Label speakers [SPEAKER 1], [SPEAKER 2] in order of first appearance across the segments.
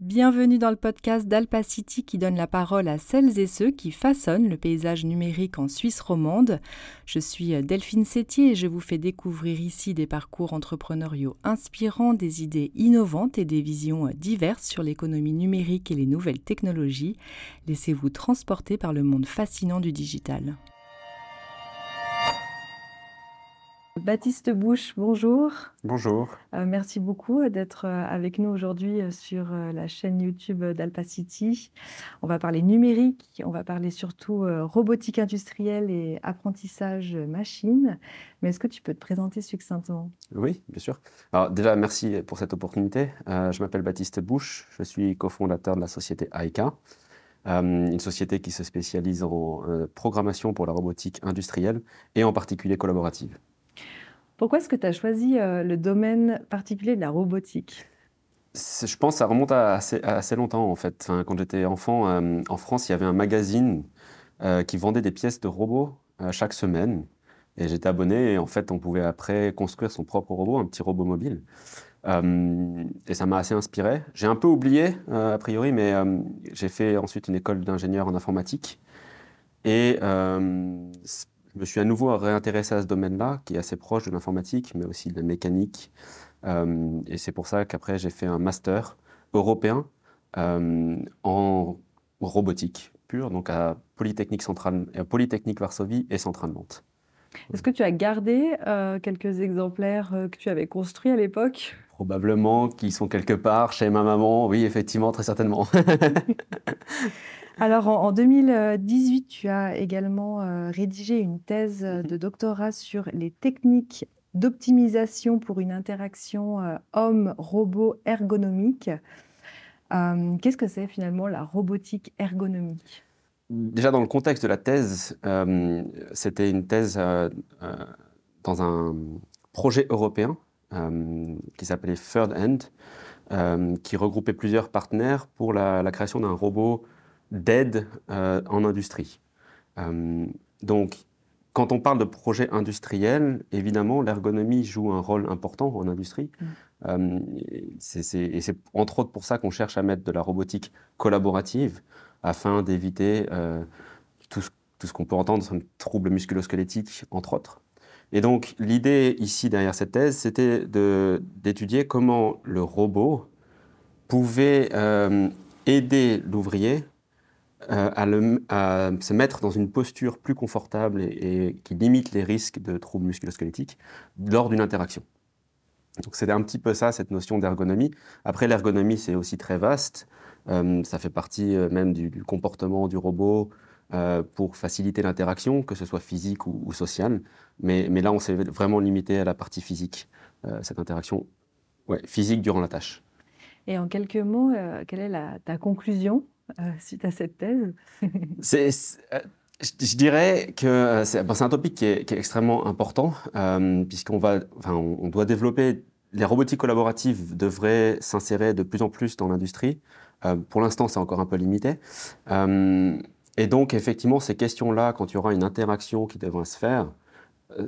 [SPEAKER 1] Bienvenue dans le podcast d'Alpacity qui donne la parole à celles et ceux qui façonnent le paysage numérique en Suisse romande. Je suis Delphine Sétier et je vous fais découvrir ici des parcours entrepreneuriaux inspirants, des idées innovantes et des visions diverses sur l'économie numérique et les nouvelles technologies. Laissez-vous transporter par le monde fascinant du digital. Baptiste Bouche, bonjour.
[SPEAKER 2] Bonjour.
[SPEAKER 1] Euh, merci beaucoup d'être euh, avec nous aujourd'hui euh, sur la chaîne YouTube d'Alpacity. On va parler numérique, on va parler surtout robotique industrielle et apprentissage machine. Mais est-ce que tu peux te présenter succinctement?
[SPEAKER 2] Oui, bien sûr. Alors déjà, merci pour cette opportunité. je m'appelle Baptiste Bouche, je suis cofondateur de la société AICA. une société qui se spécialise en programmation pour la robotique industrielle et en particulier collaborative.
[SPEAKER 1] Pourquoi est-ce que tu as choisi euh, le domaine particulier de la robotique?
[SPEAKER 2] Je pense que ça remonte à assez, longtemps en fait. quand j'étais enfant, euh, en France, il y avait un magazine euh, qui vendait des pièces de robots chaque semaine. Et j'étais abonné et en fait, on pouvait après construire son propre robot, un petit robot mobile. et ça m'a assez inspiré. J'ai un peu oublié, a priori, mais j'ai fait ensuite une école d'ingénieur en informatique. Je me suis à nouveau réintéressé à ce domaine-là, qui est assez proche de l'informatique, mais aussi de la mécanique. Euh, et c'est pour ça qu'après, j'ai fait un master européen euh, en robotique pure, donc à Polytechnique, Centrale, à Polytechnique Varsovie et Centrale Nantes.
[SPEAKER 1] Est-ce que tu as gardé euh, quelques exemplaires que tu avais construits à l'époque?
[SPEAKER 2] Probablement, qui sont quelque part chez ma maman. Oui, effectivement, très certainement.
[SPEAKER 1] Alors, en, 2018, tu as également euh, rédigé une thèse euh, de doctorat sur les techniques d'optimisation pour une interaction euh, homme-robot ergonomique. Qu'est-ce que c'est finalement la robotique ergonomique?
[SPEAKER 2] Déjà, dans le contexte de la thèse, c'était une thèse dans un projet européen qui s'appelait Third End, qui regroupait plusieurs partenaires pour la création d'un robot d'aide euh, en industrie. Euh, donc, quand on parle de projet industriel, évidemment, l'ergonomie joue un rôle important en industrie. Mm. Euh, et c'est entre autres pour ça qu'on cherche à mettre de la robotique collaborative afin d'éviter tout ce, qu'on peut entendre comme troubles musculosquelettiques, entre autres. Et donc, l'idée ici derrière cette thèse, c'était d'étudier comment le robot pouvait aider l'ouvrier euh, à, se mettre dans une posture plus confortable et, qui limite les risques de troubles musculosquelettiques lors d'une interaction. Donc c'est un petit peu ça, cette notion d'ergonomie. Après, l'ergonomie, c'est aussi très vaste. Euh, ça fait partie euh, même du, comportement du robot pour faciliter l'interaction, que ce soit physique ou, sociale. Mais, là, on s'est vraiment limité à la partie physique, cette interaction physique durant la tâche.
[SPEAKER 1] Et en quelques mots, quelle est ta conclusion suite à cette thèse
[SPEAKER 2] euh, je, dirais que euh, c'est, un topic qui est, extrêmement important, puisqu'on va, enfin, on, doit développer. Les robotiques collaboratives devraient s'insérer de plus en plus dans l'industrie. pour l'instant, c'est encore un peu limité. et donc, effectivement, ces questions-là, quand il y aura une interaction qui devra se faire,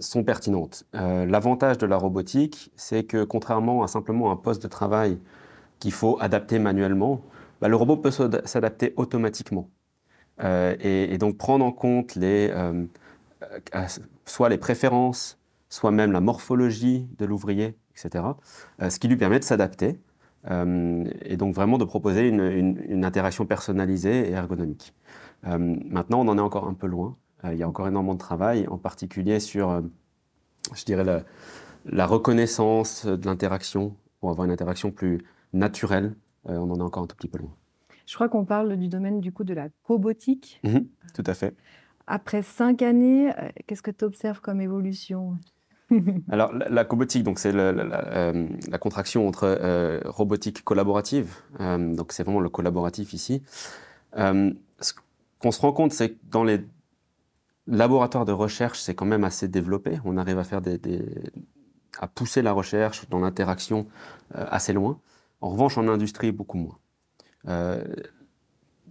[SPEAKER 2] sont pertinentes. l'avantage de la robotique, c'est que contrairement à simplement un poste de travail qu'il faut adapter manuellement, bah, le robot peut s'adapter automatiquement. Euh, et, donc prendre en compte les, euh, euh, soit les préférences, soit même la morphologie de l'ouvrier, etc. ce qui lui permet de s'adapter et donc vraiment de proposer une, interaction personnalisée et ergonomique. maintenant, on en est encore un peu loin. il y a encore énormément de travail, en particulier sur, je dirais, la, reconnaissance de l'interaction pour avoir une interaction plus naturelle on en est encore un tout petit peu loin.
[SPEAKER 1] Je crois qu'on parle du domaine du coup de la cobotique.
[SPEAKER 2] Mhm, tout à fait.
[SPEAKER 1] Après cinq années, euh, qu'est-ce que tu observes comme évolution?
[SPEAKER 2] Alors, la, cobotique, donc c'est la, euh, contraction entre robotique collaborative. donc, c'est vraiment le collaboratif ici. ce qu'on se rend compte, c'est que dans les laboratoires de recherche, c'est quand même assez développé. On arrive à faire des, à pousser la recherche dans l'interaction assez loin. En revanche, en industrie, beaucoup moins. Euh,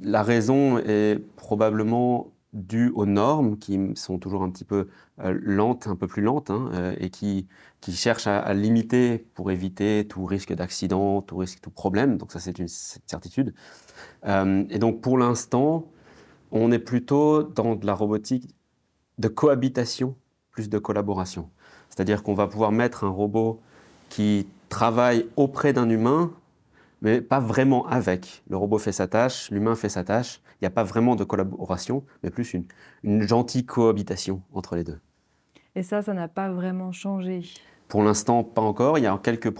[SPEAKER 2] la raison est probablement dû aux normes qui sont toujours un petit peu lentes, un peu plus lentes, hein, et qui, qui cherchent à, limiter pour éviter tout risque d'accident, tout risque, tout problème. Donc ça, c'est une certitude. et donc pour l'instant, on est plutôt dans de la robotique de cohabitation plus de collaboration. C'est-à-dire qu'on va pouvoir mettre un robot qui travaille auprès d'un humain, mais pas vraiment avec. Le robot fait sa tâche, l'humain fait sa tâche. Il n'y a pas vraiment de collaboration, mais plus une, une gentille cohabitation entre les deux.
[SPEAKER 1] Et ça, ça n'a pas vraiment changé
[SPEAKER 2] pour l'instant, pas encore. Il y, a quelques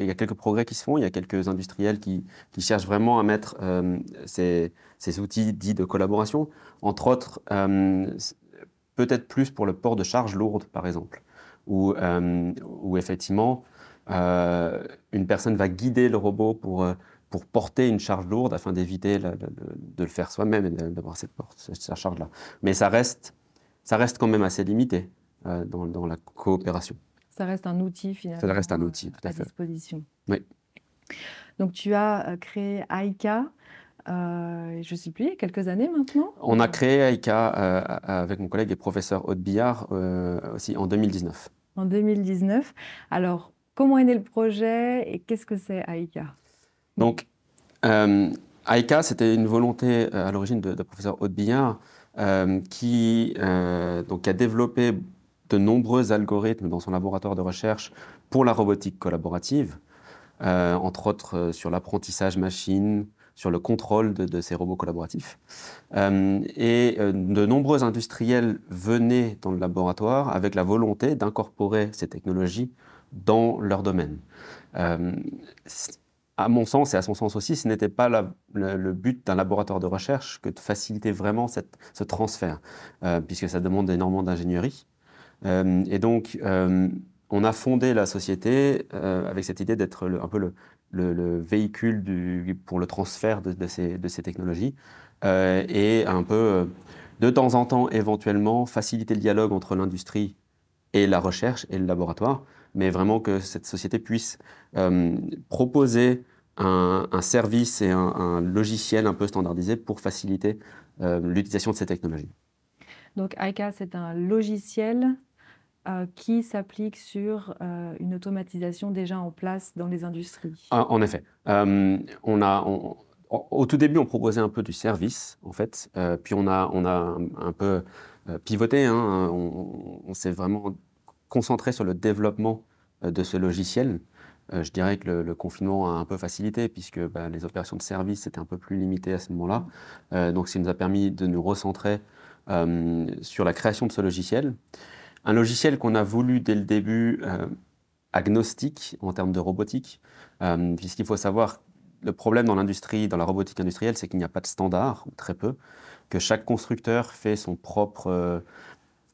[SPEAKER 2] il y a quelques progrès qui se font. Il y a quelques industriels qui, qui cherchent vraiment à mettre euh, ces, ces, outils dits de collaboration. Entre autres, euh, peut-être plus pour le port de charges lourdes, par exemple, où, euh, où effectivement, une personne va guider le robot pour, pour porter une charge lourde afin d'éviter de le faire soi-même et d'avoir cette, cette charge-là. Mais ça reste, ça reste quand même assez limité dans, dans la coopération.
[SPEAKER 1] Ça reste un outil finalement.
[SPEAKER 2] Ça reste un outil,
[SPEAKER 1] tout à, fait. disposition.
[SPEAKER 2] Oui.
[SPEAKER 1] Donc tu as euh, créé Aika. Euh, je ne sais plus, il y a quelques années maintenant?
[SPEAKER 2] On a créé Aika euh, avec mon collègue et professeur Aude Billard aussi en 2019.
[SPEAKER 1] En 2019. Alors, comment est né le projet et qu'est-ce que c'est Aika
[SPEAKER 2] Donc, Aika, c'était une volonté à l'origine de, professeur Aude Billard qui donc, a développé de nombreux algorithmes dans son laboratoire de recherche pour la robotique collaborative, euh, entre autres euh, sur l'apprentissage machine, sur le contrôle de, ces robots collaboratifs. Euh, et de nombreux industriels venaient dans le laboratoire avec la volonté d'incorporer ces technologies dans leur domaine. à mon sens et à son sens aussi, ce n'était pas le, but d'un laboratoire de recherche que de faciliter vraiment ce transfert, puisque ça demande énormément d'ingénierie. Euh, et donc, euh, on a fondé la société euh, avec cette idée d'être un peu le, véhicule pour le transfert de ces, technologies et un peu, de temps en temps, éventuellement, faciliter le dialogue entre l'industrie et la recherche et le laboratoire, mais vraiment que cette société puisse proposer un, service et un, un, logiciel un peu standardisé pour faciliter l'utilisation de ces technologies.
[SPEAKER 1] Donc ICA, c'est un logiciel euh, qui s'applique sur euh, une automatisation déjà en place dans les industries
[SPEAKER 2] ah, En effet. Euh, on a, au tout début, on proposait un peu du service, en fait. puis on a, on a un, peu pivoté. Hein. on, s'est vraiment concentré sur le développement de ce logiciel. je dirais que le, confinement a un peu facilité, puisque bah, les opérations de service étaient un peu plus limitées à ce moment-là. donc, ça nous a permis de nous recentrer sur la création de ce logiciel un logiciel qu'on a voulu dès le début euh, agnostique en termes de robotique, euh, puisqu'il faut savoir le problème dans l'industrie, dans la robotique industrielle, c'est qu'il n'y a pas de standard, ou très peu, que chaque constructeur fait son propre, euh,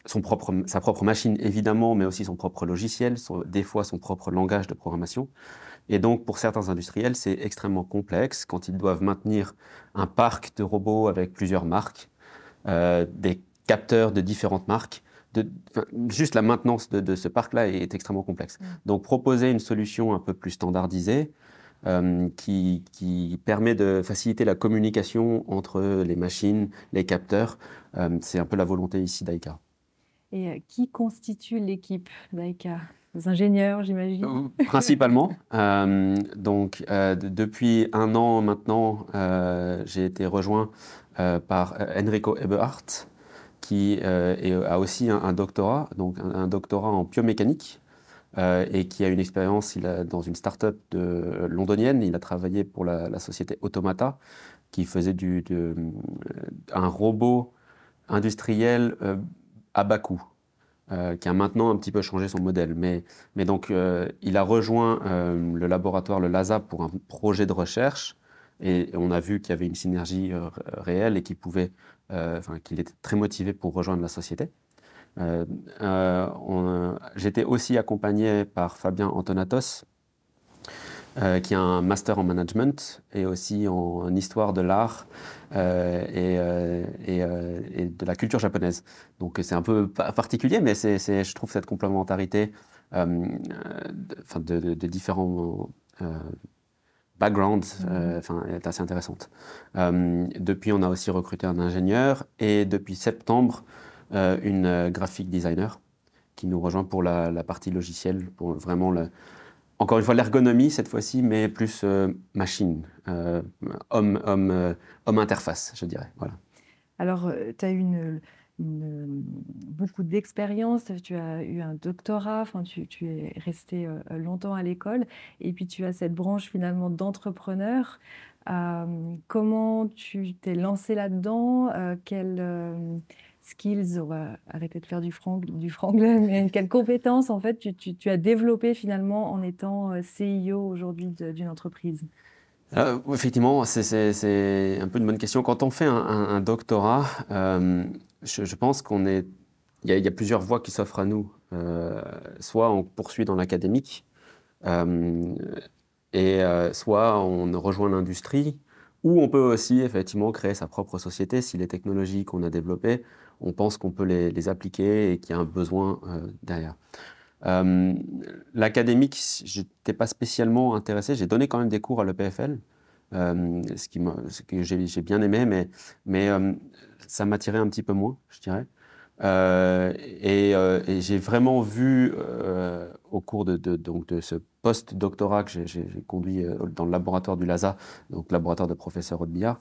[SPEAKER 2] son propre, sa propre machine évidemment, mais aussi son propre logiciel, des fois son propre langage de programmation. Et donc pour certains industriels, c'est extrêmement complexe quand ils doivent maintenir un parc de robots avec plusieurs marques, des capteurs de différentes marques juste la maintenance de, ce parc-là est extrêmement complexe. Mm. Donc proposer une solution un peu plus standardisée euh, qui, permet de faciliter la communication entre les machines, les capteurs, euh, c'est un peu la volonté ici d'AICA.
[SPEAKER 1] Et euh, qui constitue l'équipe d'AICA les ingénieurs, j'imagine
[SPEAKER 2] Principalement. donc, depuis un an maintenant, j'ai été rejoint par Enrico Eberhardt, qui euh, a aussi un, doctorat, donc un, doctorat en biomécanique, euh, et qui a une expérience dans une start-up de, londonienne. Il a travaillé pour la, société Automata, qui faisait du, de, euh, un robot industriel à bas coût. qui a maintenant un petit peu changé son modèle. Mais, donc, il a rejoint le laboratoire, le LASA, pour un projet de recherche. Et on a vu qu'il y avait une synergie réelle et qu'il pouvait euh, qu'il était très motivé pour rejoindre la société. Euh, euh, j'étais aussi accompagné par Fabien Antonatos, qui a un master en management et aussi en, histoire de l'art et, de la culture japonaise. Donc c'est un peu particulier, mais c'est, je trouve cette complémentarité de, de, différents background enfin, est assez intéressante. depuis, on a aussi recruté un ingénieur et depuis septembre, une graphic designer qui nous rejoint pour la, la partie logicielle, pour vraiment le, encore une fois, l'ergonomie cette fois-ci, mais plus euh, machine, euh, homme, homme, euh, homme interface, je dirais. Voilà.
[SPEAKER 1] Alors, tu as eu beaucoup d'expérience, tu as eu un doctorat, tu, tu es resté longtemps à l'école, et puis tu as cette branche finalement d'entrepreneur. comment tu t'es lancé là-dedans? Skills, on va arrêter de faire du, franc, du franglais, mais quelles compétences en fait tu, as développé finalement en étant euh, CIO aujourd'hui d'une entreprise?
[SPEAKER 2] Euh, Effectivement, c'est un peu une bonne question. Quand on fait un, doctorat, euh, je, pense qu'on est, il y, a plusieurs voies qui s'offrent à nous. soit on poursuit dans l'académique, et soit on rejoint l'industrie, ou on peut aussi effectivement créer sa propre société si les technologies qu'on a développées on pense qu'on peut les, appliquer et qu'il y a un besoin euh, derrière. Euh, l'académique, je n'étais pas spécialement intéressé. J'ai donné quand même des cours à l'EPFL, euh, ce, ce que j'ai bien aimé, mais, ça m'attirait un petit peu moins, je dirais. et, j'ai vraiment vu au cours de, ce post-doctorat que j'ai conduit dans le laboratoire du LASA, donc laboratoire de professeur Haute-Billard,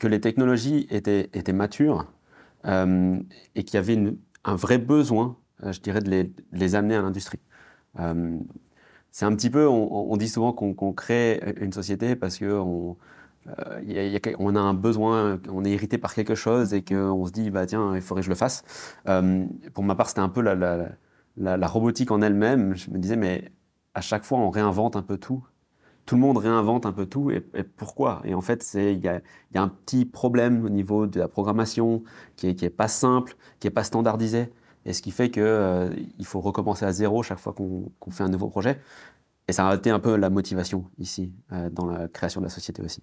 [SPEAKER 2] que les technologies étaient, matures et qu'il y avait un vrai besoin, euh, je dirais, de les, amener à l'industrie. Euh, c'est un petit peu, on, dit souvent qu'on crée une société parce qu'on on a un besoin, on est irrité par quelque chose et qu'on se dit, bah, tiens, il faudrait que je le fasse. pour ma part, c'était un peu la, robotique en elle-même. Je me disais, mais à chaque fois, on réinvente un peu tout tout le monde réinvente un peu tout. Et, pourquoi? Et en fait, il y a, un petit problème au niveau de la programmation qui n'est est pas simple, qui n'est pas standardisé. Et ce qui fait qu'il euh, faut recommencer à zéro chaque fois qu'on fait un nouveau projet. Et ça a été un peu la motivation ici, euh, dans la création de la société aussi.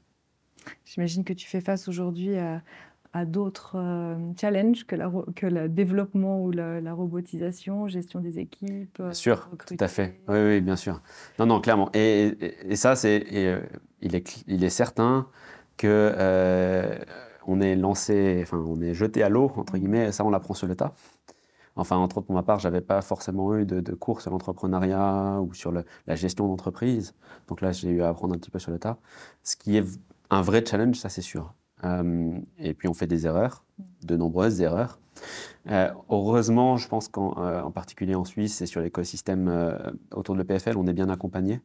[SPEAKER 1] J'imagine que tu fais face aujourd'hui à, à d'autres euh, challenges que, la, que le développement ou la, robotisation, gestion des équipes
[SPEAKER 2] Bien sûr, tout à fait. Oui, oui, bien sûr. Non, non, clairement. Et, et, ça, c'est, euh, il, est, il est certain que euh, on est lancé, enfin, on est jeté à l'eau, entre guillemets, ça, on l'apprend sur le tas. Enfin, entre autres, pour ma part, j'avais pas forcément eu de, cours sur l'entrepreneuriat ou sur la gestion d'entreprise. Donc là, j'ai eu à apprendre un petit peu sur le tas. Ce qui est un vrai challenge, ça, c'est sûr. Euh, et puis on fait des erreurs, de nombreuses erreurs. Euh, heureusement, je pense qu'en euh, particulier en Suisse et sur l'écosystème autour de l'EPFL, on est bien accompagné.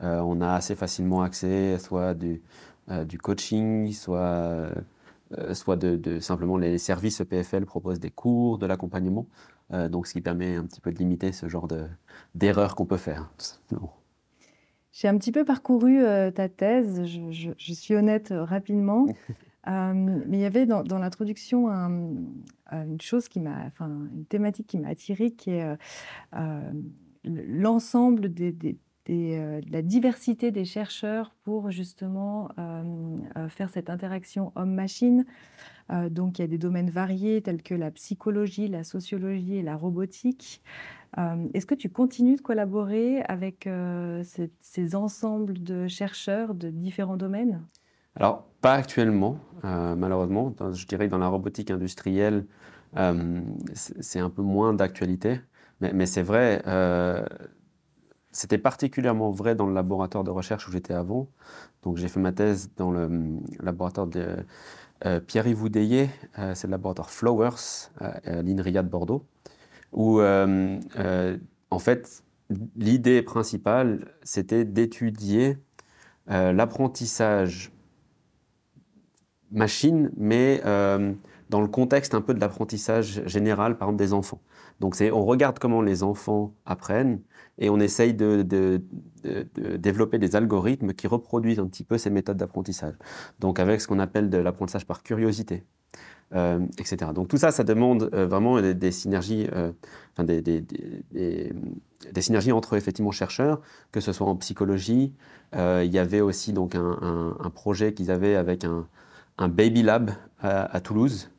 [SPEAKER 2] on a assez facilement accès soit du, du coaching, soit, soit de, simplement les services EPFL proposent des cours, de l'accompagnement. donc ce qui permet un petit peu de limiter ce genre d'erreurs qu'on peut faire.
[SPEAKER 1] J'ai un petit peu parcouru ta thèse, je, je suis honnête rapidement. mais il y avait dans, l'introduction une chose qui m'a, enfin, une thématique qui m'a attirée, qui est l'ensemble des, des, de la diversité des chercheurs pour justement faire cette interaction homme-machine. donc il y a des domaines variés tels que la psychologie, la sociologie et la robotique. Est-ce que tu continues de collaborer avec ces, ensembles de chercheurs de différents domaines?
[SPEAKER 2] Alors, pas actuellement, euh, malheureusement. je dirais que dans la robotique industrielle, euh, c'est un peu moins d'actualité. Mais, c'est vrai, euh, c'était particulièrement vrai dans le laboratoire de recherche où j'étais avant. Donc, j'ai fait ma thèse dans le laboratoire de Pierre-Yves Oudéier, c'est le laboratoire Flowers à l'INRIA de Bordeaux, où, en fait, l'idée principale, c'était d'étudier l'apprentissage machine, mais euh, dans le contexte un peu de l'apprentissage général, par exemple, des enfants. Donc on regarde comment les enfants apprennent et on essaye de, développer des algorithmes qui reproduisent un petit peu ces méthodes d'apprentissage. Donc avec ce qu'on appelle de l'apprentissage par curiosité, euh, etc. Donc tout ça, ça demande euh, vraiment des, synergies, enfin des, synergies entre effectivement chercheurs, que ce soit en psychologie. il y avait aussi donc un projet qu'ils avaient avec un Baby Lab à, Toulouse.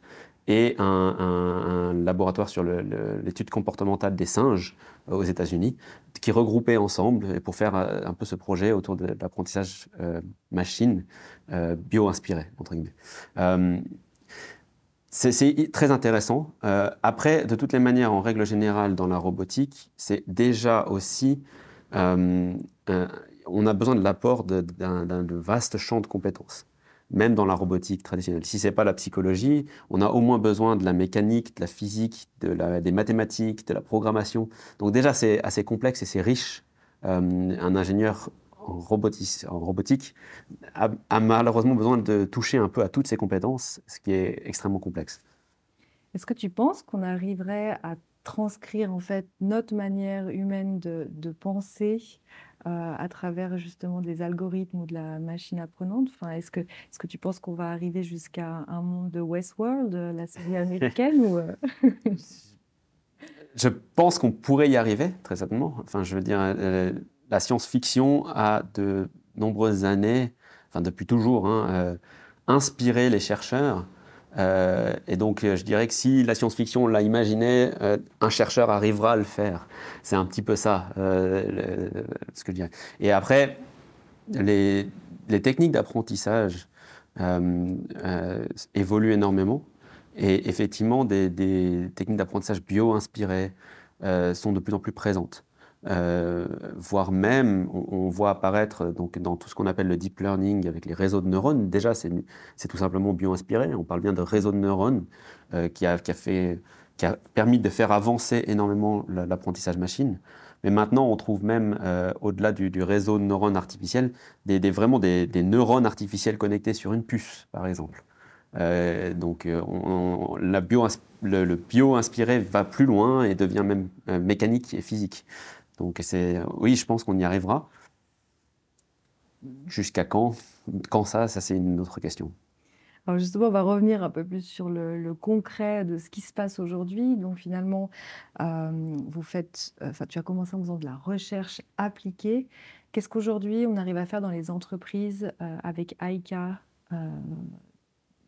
[SPEAKER 2] Et un, laboratoire sur l'étude comportementale des singes aux États-Unis, qui regroupaient ensemble pour faire un peu ce projet autour de l'apprentissage machine bio-inspiré, entre guillemets. C'est très intéressant. Euh, après, de toutes les manières, en règle générale, dans la robotique, c'est déjà aussi, euh, on a besoin de l'apport d'un vaste champ de compétences, même dans la robotique traditionnelle. Si ce n'est pas la psychologie, on a au moins besoin de la mécanique, de la physique, de la, des mathématiques, de la programmation. Donc déjà, c'est assez complexe et c'est riche. Euh, un ingénieur en, robotique a, malheureusement besoin de toucher un peu à toutes ses compétences, ce qui est extrêmement complexe.
[SPEAKER 1] Est-ce que tu penses qu'on arriverait à transcrire en fait notre manière humaine de, penser à travers justement des algorithmes ou de la machine apprenante? Enfin, Est-ce que, est que tu penses qu'on va arriver jusqu'à un monde de Westworld, la série américaine euh?
[SPEAKER 2] Je pense qu'on pourrait y arriver, très certainement. Enfin, je veux dire, euh, la science-fiction a de nombreuses années, enfin depuis toujours, hein, euh, inspiré les chercheurs. Euh, et donc, euh, je dirais que si la science-fiction l'a imaginé, un chercheur arrivera à le faire. C'est un petit peu ça, ce que je dirais. Et après, les, techniques d'apprentissage évoluent énormément. Et effectivement, des techniques d'apprentissage bio-inspirées sont de plus en plus présentes. Euh, voire même, on, voit apparaître donc, dans tout ce qu'on appelle le deep learning avec les réseaux de neurones. Déjà, c'est tout simplement bio-inspiré. On parle bien de réseaux de neurones euh, qui, a, qui, a fait, qui, a, permis de faire avancer énormément l'apprentissage machine. Mais maintenant, on trouve même, euh, au-delà du, réseau de neurones artificiels, des, vraiment des, neurones artificiels connectés sur une puce, par exemple. donc, la bio, le, le bio-inspiré va plus loin et devient même mécanique et physique. Donc c'est, oui, je pense qu'on y arrivera. Jusqu'à quand? Quand ça, ça c'est une autre question.
[SPEAKER 1] Alors justement, on va revenir un peu plus sur le, concret de ce qui se passe aujourd'hui. Donc finalement, euh, vous faites, enfin, tu as commencé en faisant de la recherche appliquée. Qu'est-ce qu'aujourd'hui on arrive à faire dans les entreprises euh, avec AICA euh,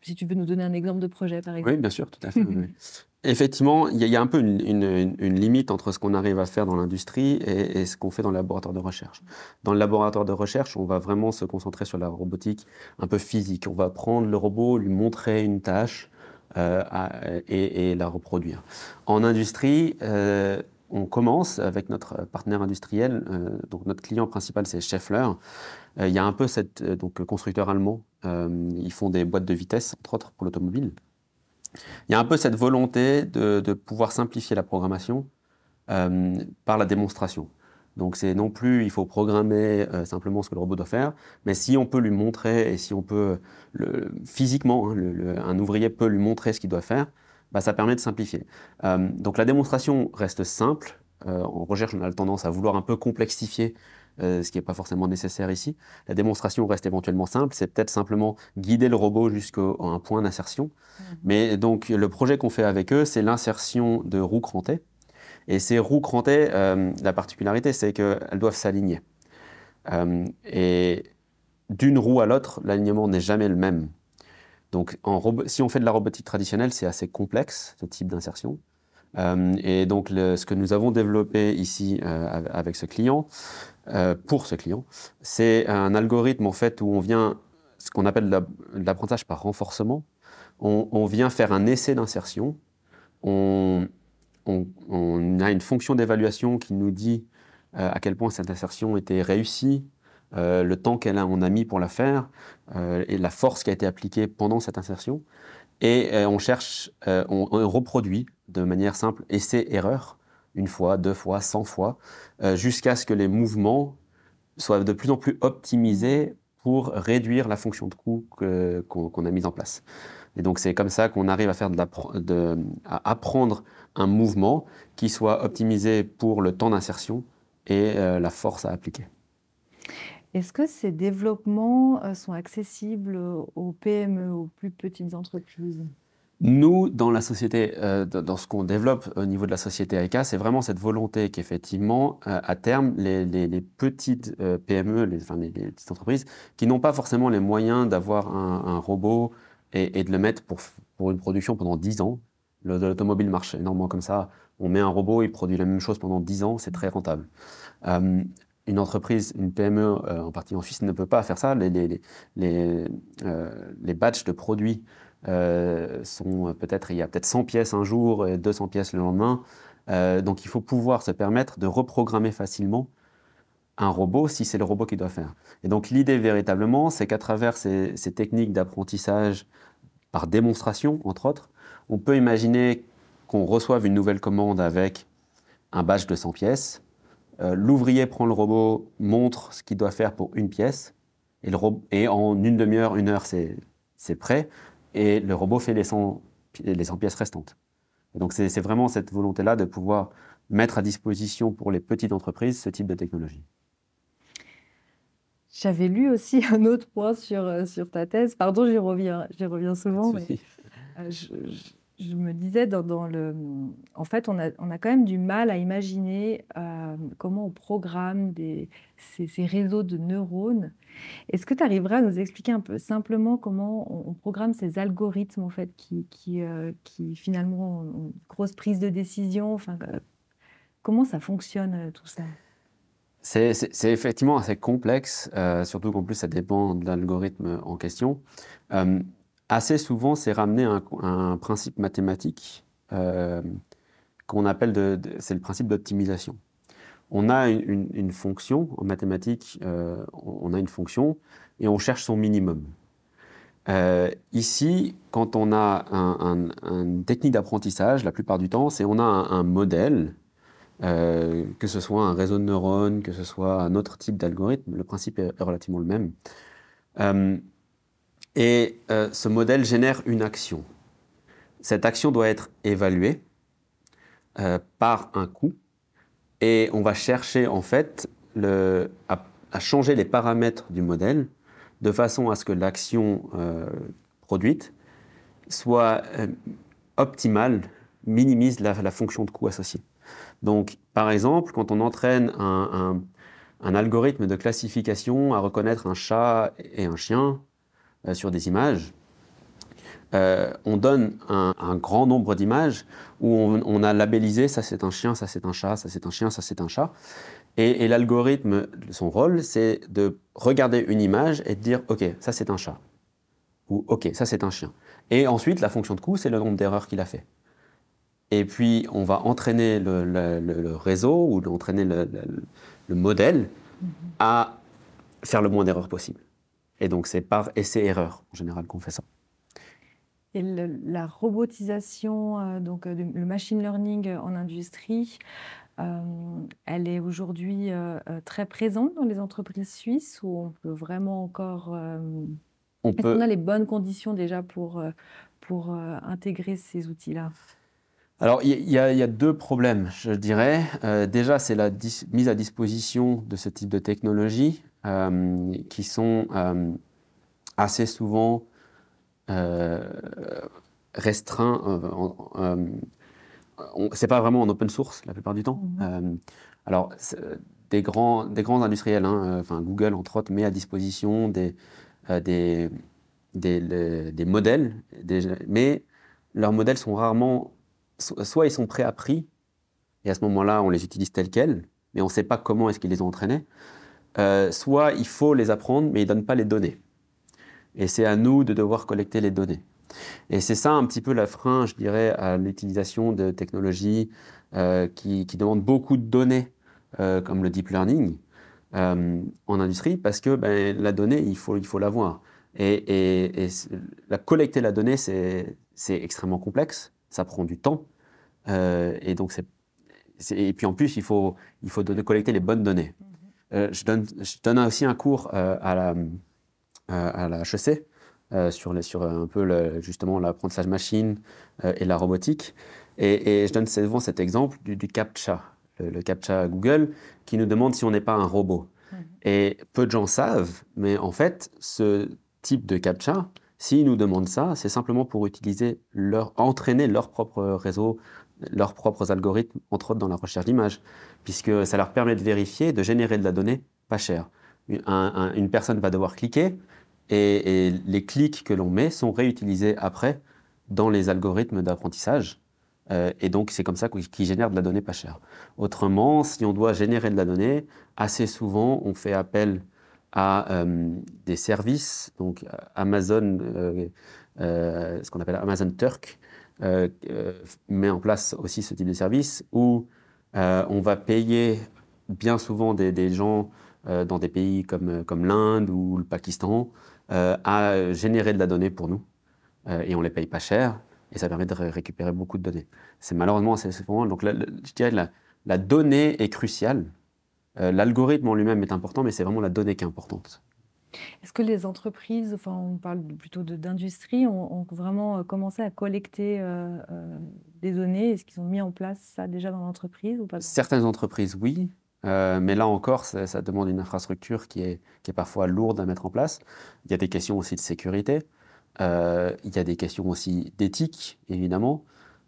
[SPEAKER 1] Si tu veux nous donner un exemple de projet, par exemple.
[SPEAKER 2] Oui, bien sûr, tout à fait. Effectivement, il y, a un peu une, limite entre ce qu'on arrive à faire dans l'industrie et, ce qu'on fait dans le laboratoire de recherche. Dans le laboratoire de recherche, on va vraiment se concentrer sur la robotique un peu physique. On va prendre le robot, lui montrer une tâche euh, et, la reproduire. En industrie, euh, on commence avec notre partenaire industriel, euh, donc notre client principal c'est Scheffler. il y a un peu cette donc constructeur allemand. ils font des boîtes de vitesse entre autres pour l'automobile. Il y a un peu cette volonté de, pouvoir simplifier la programmation euh, par la démonstration. Donc c'est non plus il faut programmer euh, simplement ce que le robot doit faire, mais si on peut lui montrer et si on peut physiquement, hein, un ouvrier peut lui montrer ce qu'il doit faire, bah, ça permet de simplifier. Euh, donc la démonstration reste simple. en recherche, on a tendance à vouloir un peu complexifier euh, ce qui n'est pas forcément nécessaire ici. La démonstration reste éventuellement simple, c'est peut-être simplement guider le robot jusqu'à un point d'insertion. Mhm. Mais donc le projet qu'on fait avec eux, c'est l'insertion de roues crantées. Et ces roues crantées, euh, la particularité, c'est qu'elles doivent s'aligner. Euh, et d'une roue à l'autre, l'alignement n'est jamais le même. Donc si on fait de la robotique traditionnelle, c'est assez complexe, ce type d'insertion. et donc, ce que nous avons développé ici avec ce client, euh, pour ce client. C'est un algorithme en fait où on vient, ce qu'on appelle l'apprentissage par renforcement. On, vient faire un essai d'insertion. On, a une fonction d'évaluation qui nous dit euh, à quel point cette insertion était réussie, euh, le temps qu'elle a, a mis pour la faire et la force qui a été appliquée pendant cette insertion. Et on cherche, on, reproduit de manière simple essai-erreur une fois, deux fois, cent fois, euh, jusqu'à ce que les mouvements soient de plus en plus optimisés pour réduire la fonction de coût qu'on a mise en place. Et donc c'est comme ça qu'on arrive à faire de, à apprendre un mouvement qui soit optimisé pour le temps d'insertion et euh, la force à appliquer.
[SPEAKER 1] Est-ce que ces développements euh, sont accessibles aux PME, aux plus petites entreprises?
[SPEAKER 2] Nous, dans la société, euh, dans ce qu'on développe au niveau de la société AICA, c'est vraiment cette volonté qu'effectivement, euh, à terme, les, petites euh, PME, les, petites entreprises, qui n'ont pas forcément les moyens d'avoir un, robot et, de le mettre pour, pour une production pendant 10 ans. L'automobile marche énormément comme ça. On met un robot, il produit la même chose pendant 10 ans, c'est très rentable. Euh, une entreprise, une PME euh, en partie en Suisse ne peut pas faire ça. Les, les, les, euh, batchs de produits sont peut-être, il y a peut-être 100 pièces un jour et 200 pièces le lendemain. donc il faut pouvoir se permettre de reprogrammer facilement un robot si c'est le robot qui doit faire. Et donc l'idée véritablement, c'est qu'à travers ces, ces techniques d'apprentissage par démonstration, entre autres, on peut imaginer qu'on reçoive une nouvelle commande avec un batch de 100 pièces. Euh, l'ouvrier prend le robot, montre ce qu'il doit faire pour une pièce, et, le et en une demi-heure, une heure, c'est prêt, et le robot fait les 100, les 100 pièces restantes. donc c'est vraiment cette volonté-là de pouvoir mettre à disposition pour les petites entreprises ce type de technologie.
[SPEAKER 1] J'avais lu aussi un autre point sur, euh, sur ta thèse. Pardon, j'y reviens, reviens souvent. Mais, euh, je, je me disais, en fait, on a, quand même du mal à imaginer euh, comment on programme ces, réseaux de neurones. Est-ce que tu arriverais à nous expliquer un peu simplement comment on, programme ces algorithmes, en fait, qui, euh, finalement ont une grosse prise de décision? Enfin, euh, Comment ça fonctionne, tout ça?
[SPEAKER 2] C'est effectivement assez complexe, surtout qu'en plus ça dépend de l'algorithme en question assez souvent, c'est ramené à un, principe mathématique euh, qu'on appelle, c'est le principe d'optimisation. On a une, fonction en mathématiques, euh, on a une fonction et on cherche son minimum. Euh, ici, quand on a une technique d'apprentissage, la plupart du temps, c'est on a un, modèle, que ce soit un réseau de neurones, que ce soit un autre type d'algorithme, le principe est relativement le même. Et euh, ce modèle génère une action. Cette action doit être évaluée euh, par un coût et on va chercher en fait à, changer les paramètres du modèle de façon à ce que l'action euh, produite soit optimale, minimise la, fonction de coût associée. Donc, par exemple, quand on entraîne un algorithme de classification à reconnaître un chat et un chien, sur des images, euh, on donne un, grand nombre d'images où on, a labellisé ça c'est un chien, ça c'est un chat, ça c'est un chien, ça c'est un chat. Et, l'algorithme, son rôle, c'est de regarder une image et de dire ok, ça c'est un chat. Ou ok, ça c'est un chien. Et ensuite, la fonction de coût, c'est le nombre d'erreurs qu'il a fait. Et puis, on va entraîner le, réseau ou entraîner le, modèle mm-hmm. à faire le moins d'erreurs possible. Et donc, c'est par essai-erreur, en général, qu'on fait ça.
[SPEAKER 1] Et la robotisation, euh, donc euh, le machine learning en industrie, euh, elle est aujourd'hui très présente dans les entreprises suisses ou on peut vraiment encore... on Est-ce qu'on a les bonnes conditions déjà pour, pour intégrer ces outils-là?
[SPEAKER 2] Alors, il y, y, a deux problèmes, je dirais. déjà, c'est la mise à disposition de ce type de technologie. Euh, qui sont euh, assez souvent euh, restreints. c'est pas vraiment en open source la plupart du temps. Mhm. alors, des grands, des grands industriels, hein, enfin Google entre autres, met à disposition des, des, des, des, modèles, mais leurs modèles sont rarement, soit ils sont préappris, et à ce moment-là, on les utilise tels quels, mais on ne sait pas comment est-ce qu'ils les ont entraînés, euh, soit il faut les apprendre, mais ils ne donnent pas les données. Et c'est à nous de devoir collecter les données. Et c'est ça un petit peu la frein, je dirais, à l'utilisation de technologies euh, qui, demandent beaucoup de données, euh, comme le deep learning, en industrie, parce que ben, la donnée, il faut, il faut l'avoir. Et, la collecter la donnée, c'est extrêmement complexe, ça prend du temps. et donc, et puis en plus, il faut, il faut collecter les bonnes données. Euh, je, donne, je, donne, aussi un cours euh, à la, euh, à la HEC sur, sur un peu le, justement l'apprentissage machine et la robotique. Et, je donne souvent cet exemple du, CAPTCHA, le, CAPTCHA Google, qui nous demande si on n'est pas un robot. Et peu de gens savent, mais en fait, ce type de CAPTCHA, s'ils nous demandent ça, c'est simplement pour utiliser leur, entraîner leur propre réseau, leurs propres algorithmes, entre autres dans la recherche d'images puisque ça leur permet de vérifier, de générer de la donnée pas chère. une personne va devoir cliquer Et, les clics que l'on met sont réutilisés après dans les algorithmes d'apprentissage. Euh, et donc, c'est comme ça qu'ils génèrent de la donnée pas chère. Autrement, si on doit générer de la donnée, assez souvent, on fait appel à euh, des services, donc Amazon, ce qu'on appelle Amazon Turk, met en place aussi ce type de service où on va payer bien souvent des, gens dans des pays comme, comme l'Inde ou le Pakistan euh, à générer de la donnée pour nous. Euh, et on les paye pas cher. Et ça permet de récupérer beaucoup de données. C'est malheureusement assez souvent. Donc, je dirais que la, donnée est cruciale. Euh, l'algorithme en lui-même est important, mais c'est vraiment la donnée qui est importante.
[SPEAKER 1] Est-ce que les entreprises, enfin on parle plutôt d'industrie, ont, vraiment commencé à collecter des données? Est-ce qu'ils ont mis en place ça déjà dans l'entreprise ou pas
[SPEAKER 2] Certaines entreprises, oui. Euh, mais là encore, ça, demande une infrastructure qui est, parfois lourde à mettre en place. Il y a des questions aussi de sécurité. Euh, il y a des questions aussi d'éthique, évidemment.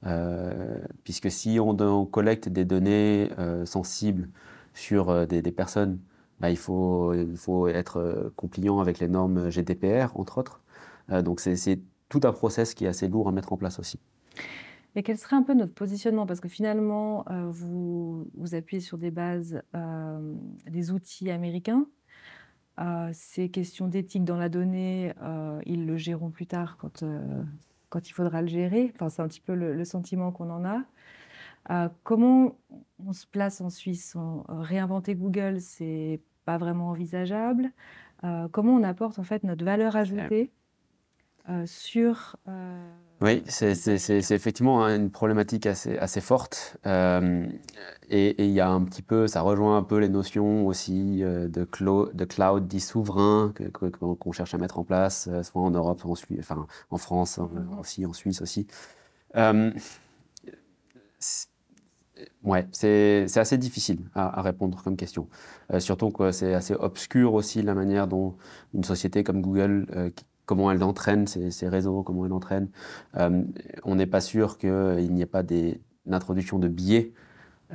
[SPEAKER 2] Euh, puisque si on, collecte des données sensibles sur des, personnes, bah, il, faut, il, faut, être compliant avec les normes GDPR, entre autres. donc c'est tout un process qui est assez lourd à mettre en place aussi.
[SPEAKER 1] Et quel serait un peu notre positionnement? Parce que finalement, euh, vous, vous appuyez sur des bases, euh, des outils américains. Euh, ces questions d'éthique dans la donnée, ils le géreront plus tard quand, quand il faudra le gérer. Enfin, c'est un petit peu le, sentiment qu'on en a. comment on se place en Suisse? Réinventer Google, c'est pas vraiment envisageable. comment on apporte en fait notre valeur ajoutée sur
[SPEAKER 2] oui, c'est effectivement une problématique assez, assez forte. Euh, et il y a un petit peu, ça rejoint un peu les notions aussi euh, de, cloud, de cloud dit souverain qu'on cherche à mettre en place, euh, soit en Europe, soit en, enfin, en France hein, mhm. aussi, en Suisse aussi. Ouais, c'est assez difficile à, répondre comme question. surtout que c'est assez obscur aussi la manière dont une société comme Google, comment elle entraîne ces, réseaux, comment elle entraîne. Euh, on n'est pas sûr qu'il n'y ait pas d'introduction de biais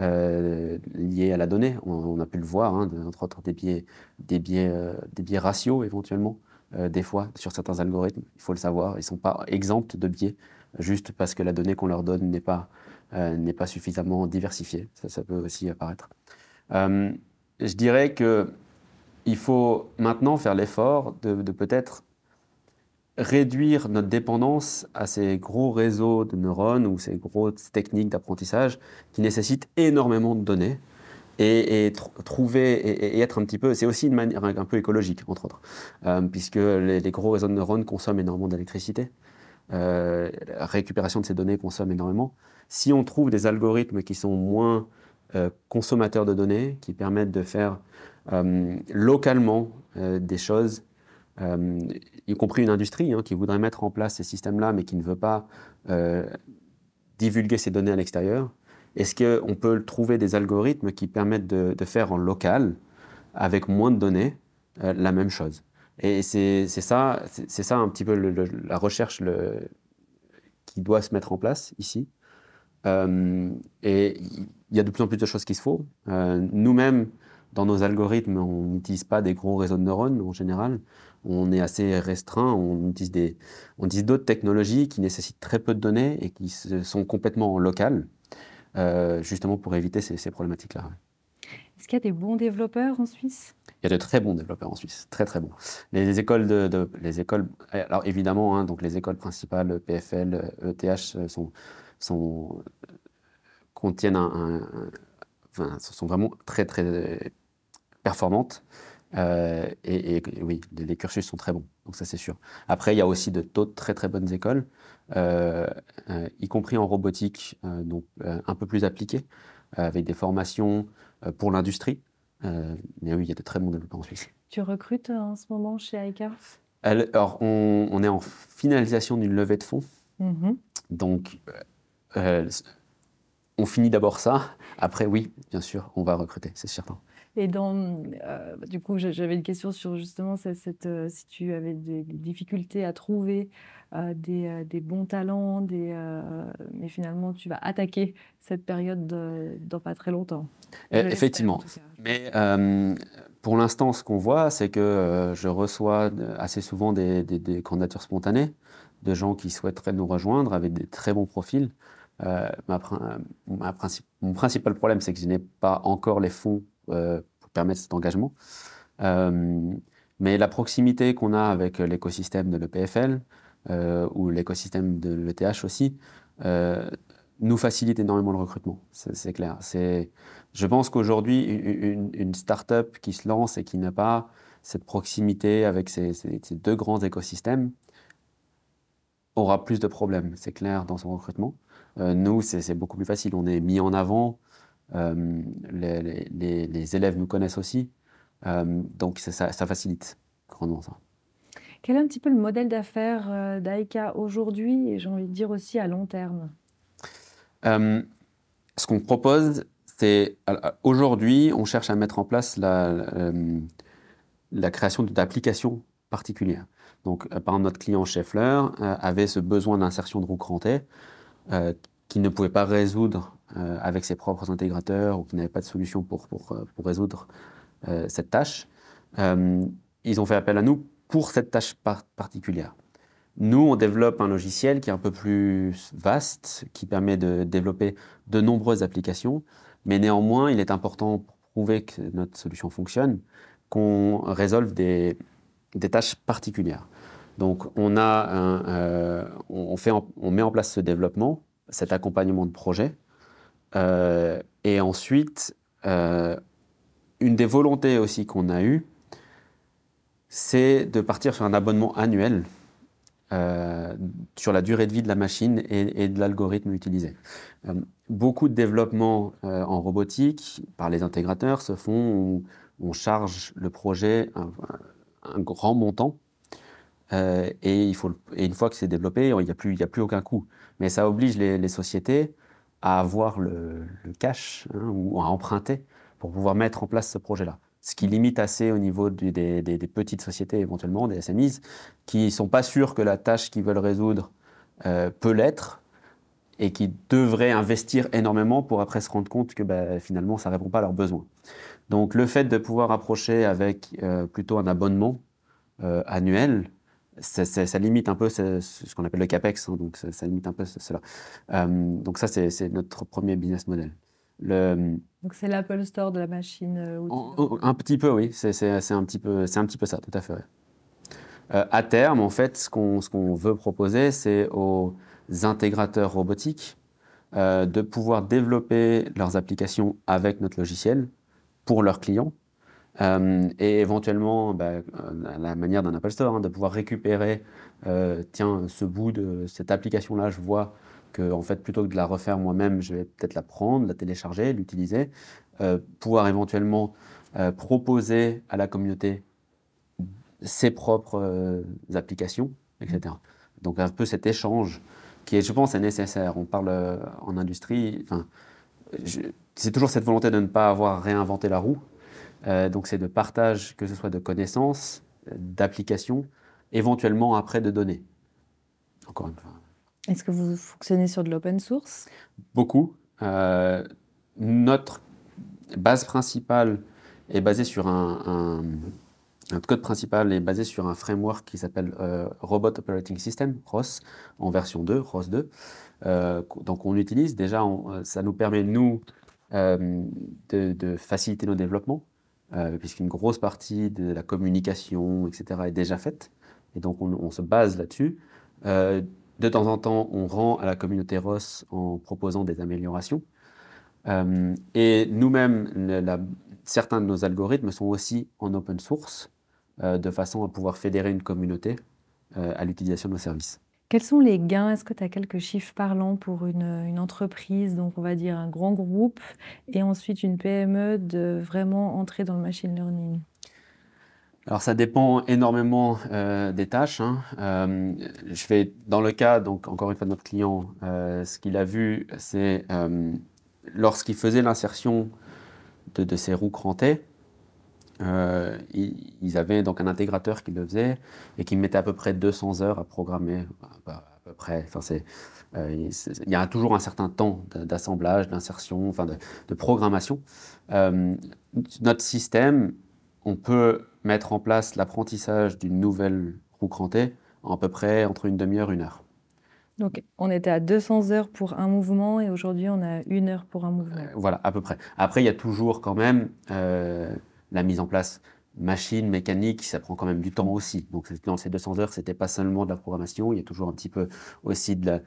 [SPEAKER 2] euh, liés à la donnée. On, a pu le voir, hein, entre autres des biais, des biais, euh, des biais ratios éventuellement, des fois sur certains algorithmes. Il faut le savoir, ils ne sont pas exempts de biais juste parce que la donnée qu'on leur donne n'est pas, n'est pas suffisamment diversifiée. Ça, peut aussi apparaître. je dirais que il faut maintenant faire l'effort de peut-être réduire notre dépendance à ces gros réseaux de neurones ou ces grosses techniques d'apprentissage qui nécessitent énormément de données et, trouver et, être un petit peu, c'est aussi une manière un peu écologique entre autres, euh, puisque les, gros réseaux de neurones consomment énormément d'électricité. Euh, la récupération de ces données consomme énormément. Si on trouve des algorithmes qui sont moins euh, consommateurs de données, qui permettent de faire localement des choses euh, y compris une industrie hein, qui voudrait mettre en place ces systèmes-là, mais qui ne veut pas euh, divulguer ces données à l'extérieur. Est-ce qu'on peut trouver des algorithmes qui permettent de, faire en local, avec moins de données, euh, la même chose? Et c'est ça, ça un petit peu la recherche qui doit se mettre en place ici. et il y a de plus en plus de choses qui se font. Nous-mêmes, dans nos algorithmes, on n'utilise pas des gros réseaux de neurones en général on est assez restreint, on utilise, on utilise d'autres technologies qui nécessitent très peu de données et qui sont complètement locales, euh, justement pour éviter ces, problématiques-là.
[SPEAKER 1] Est-ce qu'il y a des bons développeurs en Suisse?
[SPEAKER 2] Il y a de très bons développeurs en Suisse, très très bons. Les, écoles, de, les écoles, alors évidemment, hein, donc les écoles principales, PFL, ETH, sont, sont contiennent un, enfin, sont vraiment très très performantes. Euh, et, oui, les, cursus sont très bons, donc ça c'est sûr. Après, il y a aussi d'autres très très bonnes écoles, euh, euh, y compris en robotique, donc un peu plus appliquées, avec des formations pour l'industrie. mais oui, il y a de très bons développeurs en Suisse.
[SPEAKER 1] Tu recrutes en ce moment chez Aika
[SPEAKER 2] Alors, on, est en finalisation d'une levée de fonds. Mm-hmm. Donc, on finit d'abord ça. Après, oui, bien sûr, on va recruter, c'est certain.
[SPEAKER 1] Et dans, euh, du coup, j'avais une question sur justement cette, euh, si tu avais des, difficultés à trouver euh, des, des, bons talents, des, mais finalement tu vas attaquer cette période dans pas très longtemps.
[SPEAKER 2] Effectivement. Mais pour l'instant, ce qu'on voit, c'est que je reçois assez souvent des, des, candidatures spontanées de gens qui souhaiteraient nous rejoindre avec des très bons profils. Ma, mon principal problème, c'est que je n'ai pas encore les fonds pour permettre cet engagement. Euh, mais la proximité qu'on a avec l'écosystème de l'EPFL euh, ou l'écosystème de l'ETH aussi nous facilite énormément le recrutement, c'est clair. Je pense qu'aujourd'hui, une, une start-up qui se lance et qui n'a pas cette proximité avec ces, deux grands écosystèmes aura plus de problèmes, c'est clair, dans son recrutement. nous, c'est beaucoup plus facile. On est mis en avant, euh, les, élèves nous connaissent aussi. Euh, donc ça, facilite grandement ça.
[SPEAKER 1] Quel est un petit peu le modèle d'affaires euh, d'AICA aujourd'hui et j'ai envie de dire aussi à long terme?
[SPEAKER 2] Ce qu'on propose, c'est aujourd'hui, on cherche à mettre en place la, la création d'applications particulières. Donc, par exemple, notre client Scheffler avait ce besoin d'insertion de roue crantée qu'il ne pouvait pas résoudre euh, avec ses propres intégrateurs ou qui n'avaient pas de solution pour, pour, euh, résoudre euh, cette tâche, ils ont fait appel à nous pour cette tâche particulière. Nous, on développe un logiciel qui est un peu plus vaste, qui permet de développer de nombreuses applications, mais néanmoins, il est important pour prouver que notre solution fonctionne, qu'on résolve des, des, tâches particulières. Donc, on, a on, fait on met en place ce développement, cet accompagnement de projet, euh, et ensuite, euh, une des volontés aussi qu'on a eues, c'est de partir sur un abonnement annuel euh, sur la durée de vie de la machine et, de l'algorithme utilisé. beaucoup de développements en robotique par les intégrateurs se font, on, charge le projet un, grand montant et, il faut, et une fois que c'est développé, il n'y a, plus, a plus aucun coût. Mais ça oblige les sociétés à avoir le, cash hein, ou à emprunter pour pouvoir mettre en place ce projet-là. Ce qui limite assez au niveau des, petites sociétés, éventuellement, des SMEs, qui ne sont pas sûrs que la tâche qu'ils veulent résoudre euh, peut l'être et qui devraient investir énormément pour après se rendre compte que bah, finalement, ça ne répond pas à leurs besoins. Donc le fait de pouvoir approcher avec euh, plutôt un abonnement euh, annuel, ça, limite un peu ce, qu'on appelle le CAPEX, hein, donc ça, limite un peu cela. Euh, donc ça, c'est notre premier business model.
[SPEAKER 1] Le, donc c'est l'Apple Store de la machine
[SPEAKER 2] euh, Un petit peu, oui, c'est un, petit peu, un petit peu ça, tout à fait. Euh, à terme, en fait, ce qu'on veut proposer, c'est aux intégrateurs robotiques de pouvoir développer leurs applications avec notre logiciel pour leurs clients euh, et éventuellement, bah, euh, la manière d'un Apple Store, hein, de pouvoir récupérer, euh, tiens, ce bout de cette application-là, je vois que, en fait, plutôt que de la refaire moi-même, je vais peut-être la prendre, la télécharger, l'utiliser, pouvoir éventuellement proposer à la communauté ses propres applications, etc. Donc un peu cet échange qui, est, je pense, est nécessaire. On parle en industrie, c'est toujours cette volonté de ne pas avoir réinventé la roue. Euh, donc c'est de partage, que ce soit de connaissances, d'applications, éventuellement après de données.
[SPEAKER 1] Encore une fois. Est-ce que vous fonctionnez sur de l'open source?
[SPEAKER 2] Beaucoup. Euh, notre base principale est basée sur un, notre code principal est basé sur un framework qui s'appelle euh, Robot Operating System, ROS, en version 2, ROS 2. donc on l'utilise. Déjà, ça nous permet, nous, de, faciliter nos développements. Euh, puisqu'une grosse partie de la communication, etc., est déjà faite. Et donc, on, se base là-dessus. Euh, de temps en temps, on rend à la communauté ROS en proposant des améliorations. Euh, et nous-mêmes, certains de nos algorithmes sont aussi en open source, de façon à pouvoir fédérer une communauté à l'utilisation de nos services.
[SPEAKER 1] Quels sont les gains? Est-ce que tu as quelques chiffres parlants pour une, entreprise, donc on va dire un grand groupe, et ensuite une PME de vraiment entrer dans le machine learning?
[SPEAKER 2] Alors ça dépend énormément euh, des tâches. Hein. Euh, je dans le cas, donc encore une fois de notre client, euh, ce qu'il a vu, c'est lorsqu'il faisait l'insertion de, de, ces roues crantées, ils, avaient donc un intégrateur qui le faisait et qui mettait à peu près 200 heures à programmer, à peu près. Enfin, c'est, il y a toujours un certain temps d'assemblage, d'insertion, enfin de, de programmation. notre système, on peut mettre en place l'apprentissage d'une nouvelle roue crantée en à peu près entre une demi-heure et une heure.
[SPEAKER 1] Donc, on était à 200 heures pour un mouvement et aujourd'hui, on a une heure pour un mouvement. Euh,
[SPEAKER 2] voilà, à peu près. Après, il y a toujours quand même euh, la mise en place machine, mécanique, ça prend quand même du temps aussi. Donc, dans ces 200 heures, c'était pas seulement de la programmation, il y a toujours un petit peu aussi de la,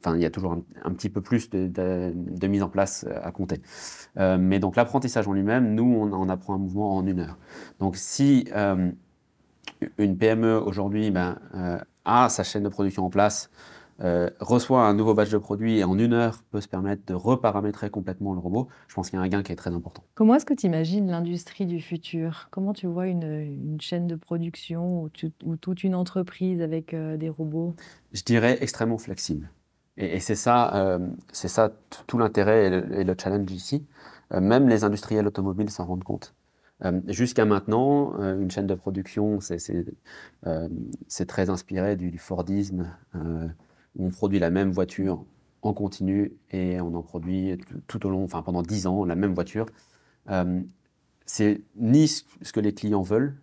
[SPEAKER 2] enfin, il y a toujours un, petit peu plus de, mise en place euh, à compter. mais donc, l'apprentissage en lui-même, nous, on, apprend un mouvement en une heure. Donc, si une PME aujourd'hui ben, a sa chaîne de production en place, euh, reçoit un nouveau batch de produits et en une heure peut se permettre de reparamétrer complètement le robot, je pense qu'il y a un gain qui est très important.
[SPEAKER 1] Comment est-ce que tu imagines l'industrie du futur? Comment tu vois une, chaîne de production ou, toute une entreprise avec euh, des robots?
[SPEAKER 2] Je dirais extrêmement flexible. Et, c'est ça, euh, c'est ça tout l'intérêt et, le challenge ici. même les industriels automobiles s'en rendent compte. Jusqu'à maintenant, une chaîne de production, c'est très inspiré du, du Fordisme on produit la même voiture en continu et on en produit tout au long, enfin pendant 10 ans, la même voiture. Euh, c'est ni ce que les clients veulent,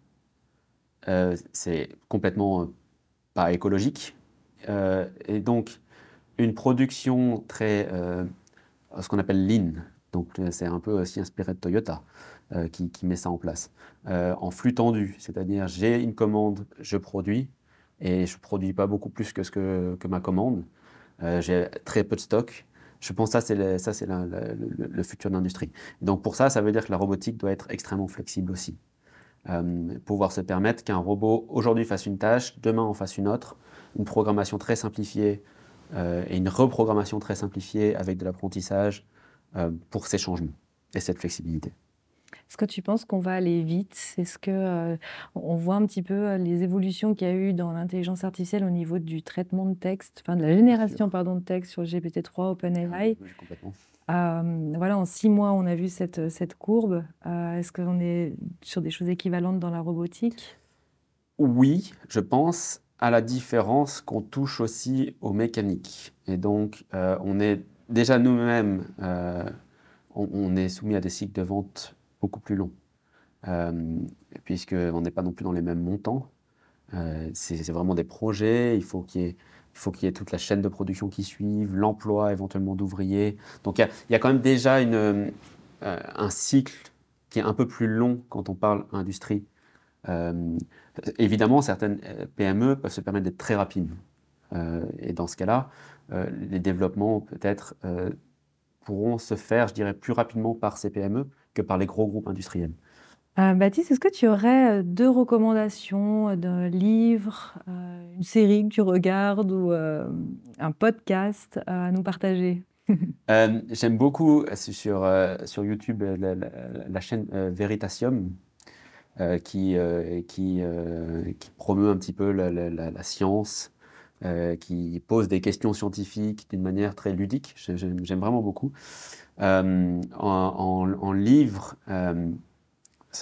[SPEAKER 2] euh, c'est complètement euh, pas écologique. et donc, une production très, ce qu'on appelle lean, donc c'est un peu aussi inspiré de Toyota, qui, met ça en place. en flux tendu, c'est-à-dire j'ai une commande, je produis, et je ne produis pas beaucoup plus que, ce que, ma commande. Euh, j'ai très peu de stock. Je pense que ça, c'est le, ça, le, futur de l'industrie. Donc pour ça, ça veut dire que la robotique doit être extrêmement flexible aussi. Euh, pouvoir se permettre qu'un robot aujourd'hui fasse une tâche, demain en fasse une autre, une programmation très simplifiée euh, et une reprogrammation très simplifiée avec de l'apprentissage pour ces changements et cette flexibilité.
[SPEAKER 1] Est-ce que tu penses qu'on va aller vite? Est-ce que euh, on voit un petit peu euh, les évolutions qu'il y a eu dans l'intelligence artificielle au niveau du traitement de texte, enfin de la génération pardon de texte sur GPT-3 OpenAI? oui, complètement. Euh, voilà, en six mois, on a vu cette, cette courbe. Est-ce qu'on est sur des choses équivalentes dans la robotique?
[SPEAKER 2] Oui, je pense, à la différence qu'on touche aussi aux mécaniques. Et donc, on est déjà nous-mêmes, on, on, est soumis à des cycles de vente beaucoup plus long, euh, puisqu'on n'est pas non plus dans les mêmes montants. Euh, c'est vraiment des projets, il faut qu'il y ait toute la chaîne de production qui suive, l'emploi éventuellement d'ouvriers. Donc il y, a quand même déjà une, euh, un cycle qui est un peu plus long quand on parle industrie. évidemment, certaines PME peuvent se permettre d'être très rapides. et dans ce cas-là, les développements peut-être pourront se faire, je dirais, plus rapidement par ces PME que par les gros groupes industriels.
[SPEAKER 1] Euh, Baptiste, est-ce que tu aurais euh, deux recommandations euh, d'un livre, une série que tu regardes ou un podcast à nous partager?
[SPEAKER 2] J'aime beaucoup sur, sur YouTube la, chaîne Veritasium qui, qui, qui, promeut un petit peu la, science, qui pose des questions scientifiques d'une manière très ludique. J'aime vraiment beaucoup. Euh, en, livre, euh,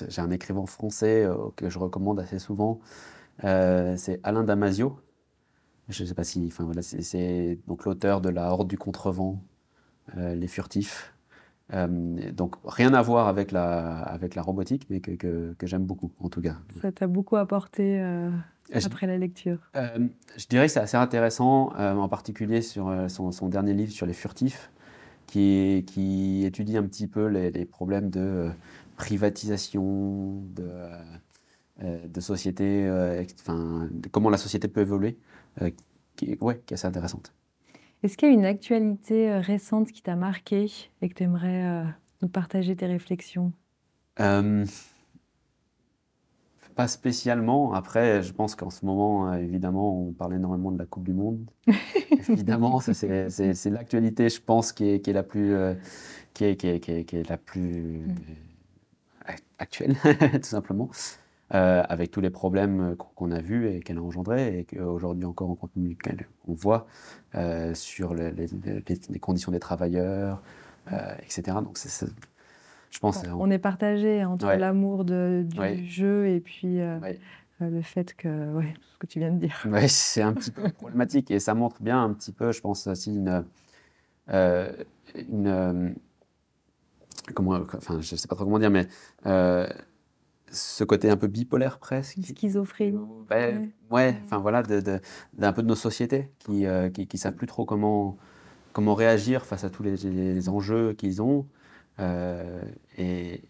[SPEAKER 2] j'ai un écrivain français euh, que je recommande assez souvent, c'est Alain Damasio. Je ne sais pas si, enfin voilà, c'est donc l'auteur de La Horde du Contrevent, Les Furtifs. donc rien à voir avec la, avec la robotique, mais que, que, j'aime beaucoup en tout cas.
[SPEAKER 1] Ça t'a beaucoup apporté après la lecture
[SPEAKER 2] Je dirais que c'est assez intéressant, en particulier sur son, son, dernier livre sur les furtifs, qui, qui étudie un petit peu les, problèmes de euh, privatisation, de, euh, de société, euh, enfin, comment la société peut évoluer, qui, ouais, qui est assez intéressante.
[SPEAKER 1] Est-ce qu'il y a une actualité récente qui t'a marqué et que tu aimerais nous partager tes réflexions?
[SPEAKER 2] Pas spécialement. Après, je pense qu'en ce moment, euh, évidemment, on parle énormément de la Coupe du Monde. évidemment, c'est l'actualité, je pense, qui est, qui est la plus, euh, qui est, qui est, qui est, la plus euh, actuelle, tout simplement. avec tous les problèmes qu'on a vus et qu'elle a engendrés, et qu'aujourd'hui encore on continue, on voit sur les, les, conditions des travailleurs, etc. Donc je pense.
[SPEAKER 1] On est partagé entre l'amour du jeu et puis le fait que, ouais, ce que tu viens de dire.
[SPEAKER 2] Oui, c'est un petit peu problématique et ça montre bien un petit peu, je pense aussi, une. une comment, enfin, je ne sais pas trop comment dire, mais ce côté un peu bipolaire presque.
[SPEAKER 1] Schizophrénie.
[SPEAKER 2] Ouais, ouais, enfin voilà, d'un peu de nos sociétés qui ne qui, savent plus trop comment, comment réagir face à tous les, enjeux qu'ils ont. Euh, et,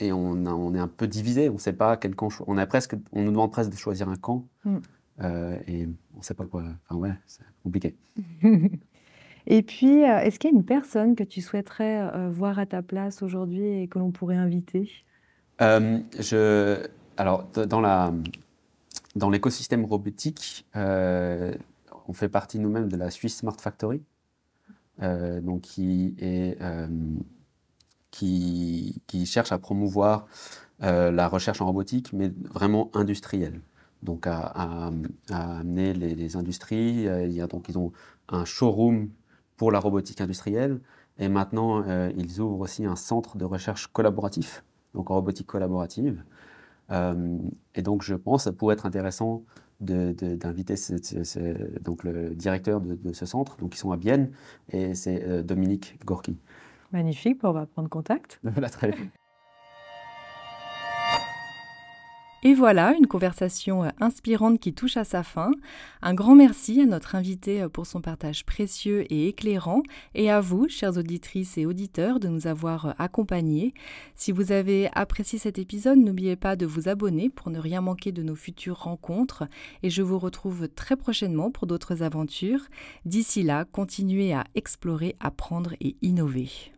[SPEAKER 2] et, on, on, est un peu divisé, on ne sait pas quel camp. On, a presque, on nous demande presque de choisir un camp. Mm. Euh, et on ne sait pas quoi. Enfin ouais, c'est compliqué.
[SPEAKER 1] Et puis, euh, est-ce qu'il y a une personne que tu souhaiterais voir à ta place aujourd'hui et que l'on pourrait inviter?
[SPEAKER 2] Euh, je, alors, dans, la, dans l'écosystème robotique, euh, on fait partie nous-mêmes de la Swiss Smart Factory, donc qui, est, qui, qui, cherche à promouvoir la recherche en robotique, mais vraiment industrielle. Donc, à, amener les, industries. Il y a, donc, ils ont un showroom pour la robotique industrielle. Et maintenant, ils ouvrent aussi un centre de recherche collaboratif donc en robotique collaborative. Euh, et donc, je pense que ça pourrait être intéressant d'inviter donc le directeur de, ce centre, donc ils sont à Bienne, et c'est euh, Dominique Gorky.
[SPEAKER 1] Magnifique, on va prendre contact.
[SPEAKER 2] Voilà, très bien.
[SPEAKER 1] Et voilà, une conversation euh, inspirante qui touche à sa fin. Un grand merci à notre invité euh, pour son partage précieux et éclairant, et à vous, chères auditrices et auditeurs, de nous avoir euh, accompagnés. Si vous avez apprécié cet épisode, n'oubliez pas de vous abonner pour ne rien manquer de nos futures rencontres, et je vous retrouve très prochainement pour d'autres aventures. D'ici là, continuez à explorer, apprendre et innover.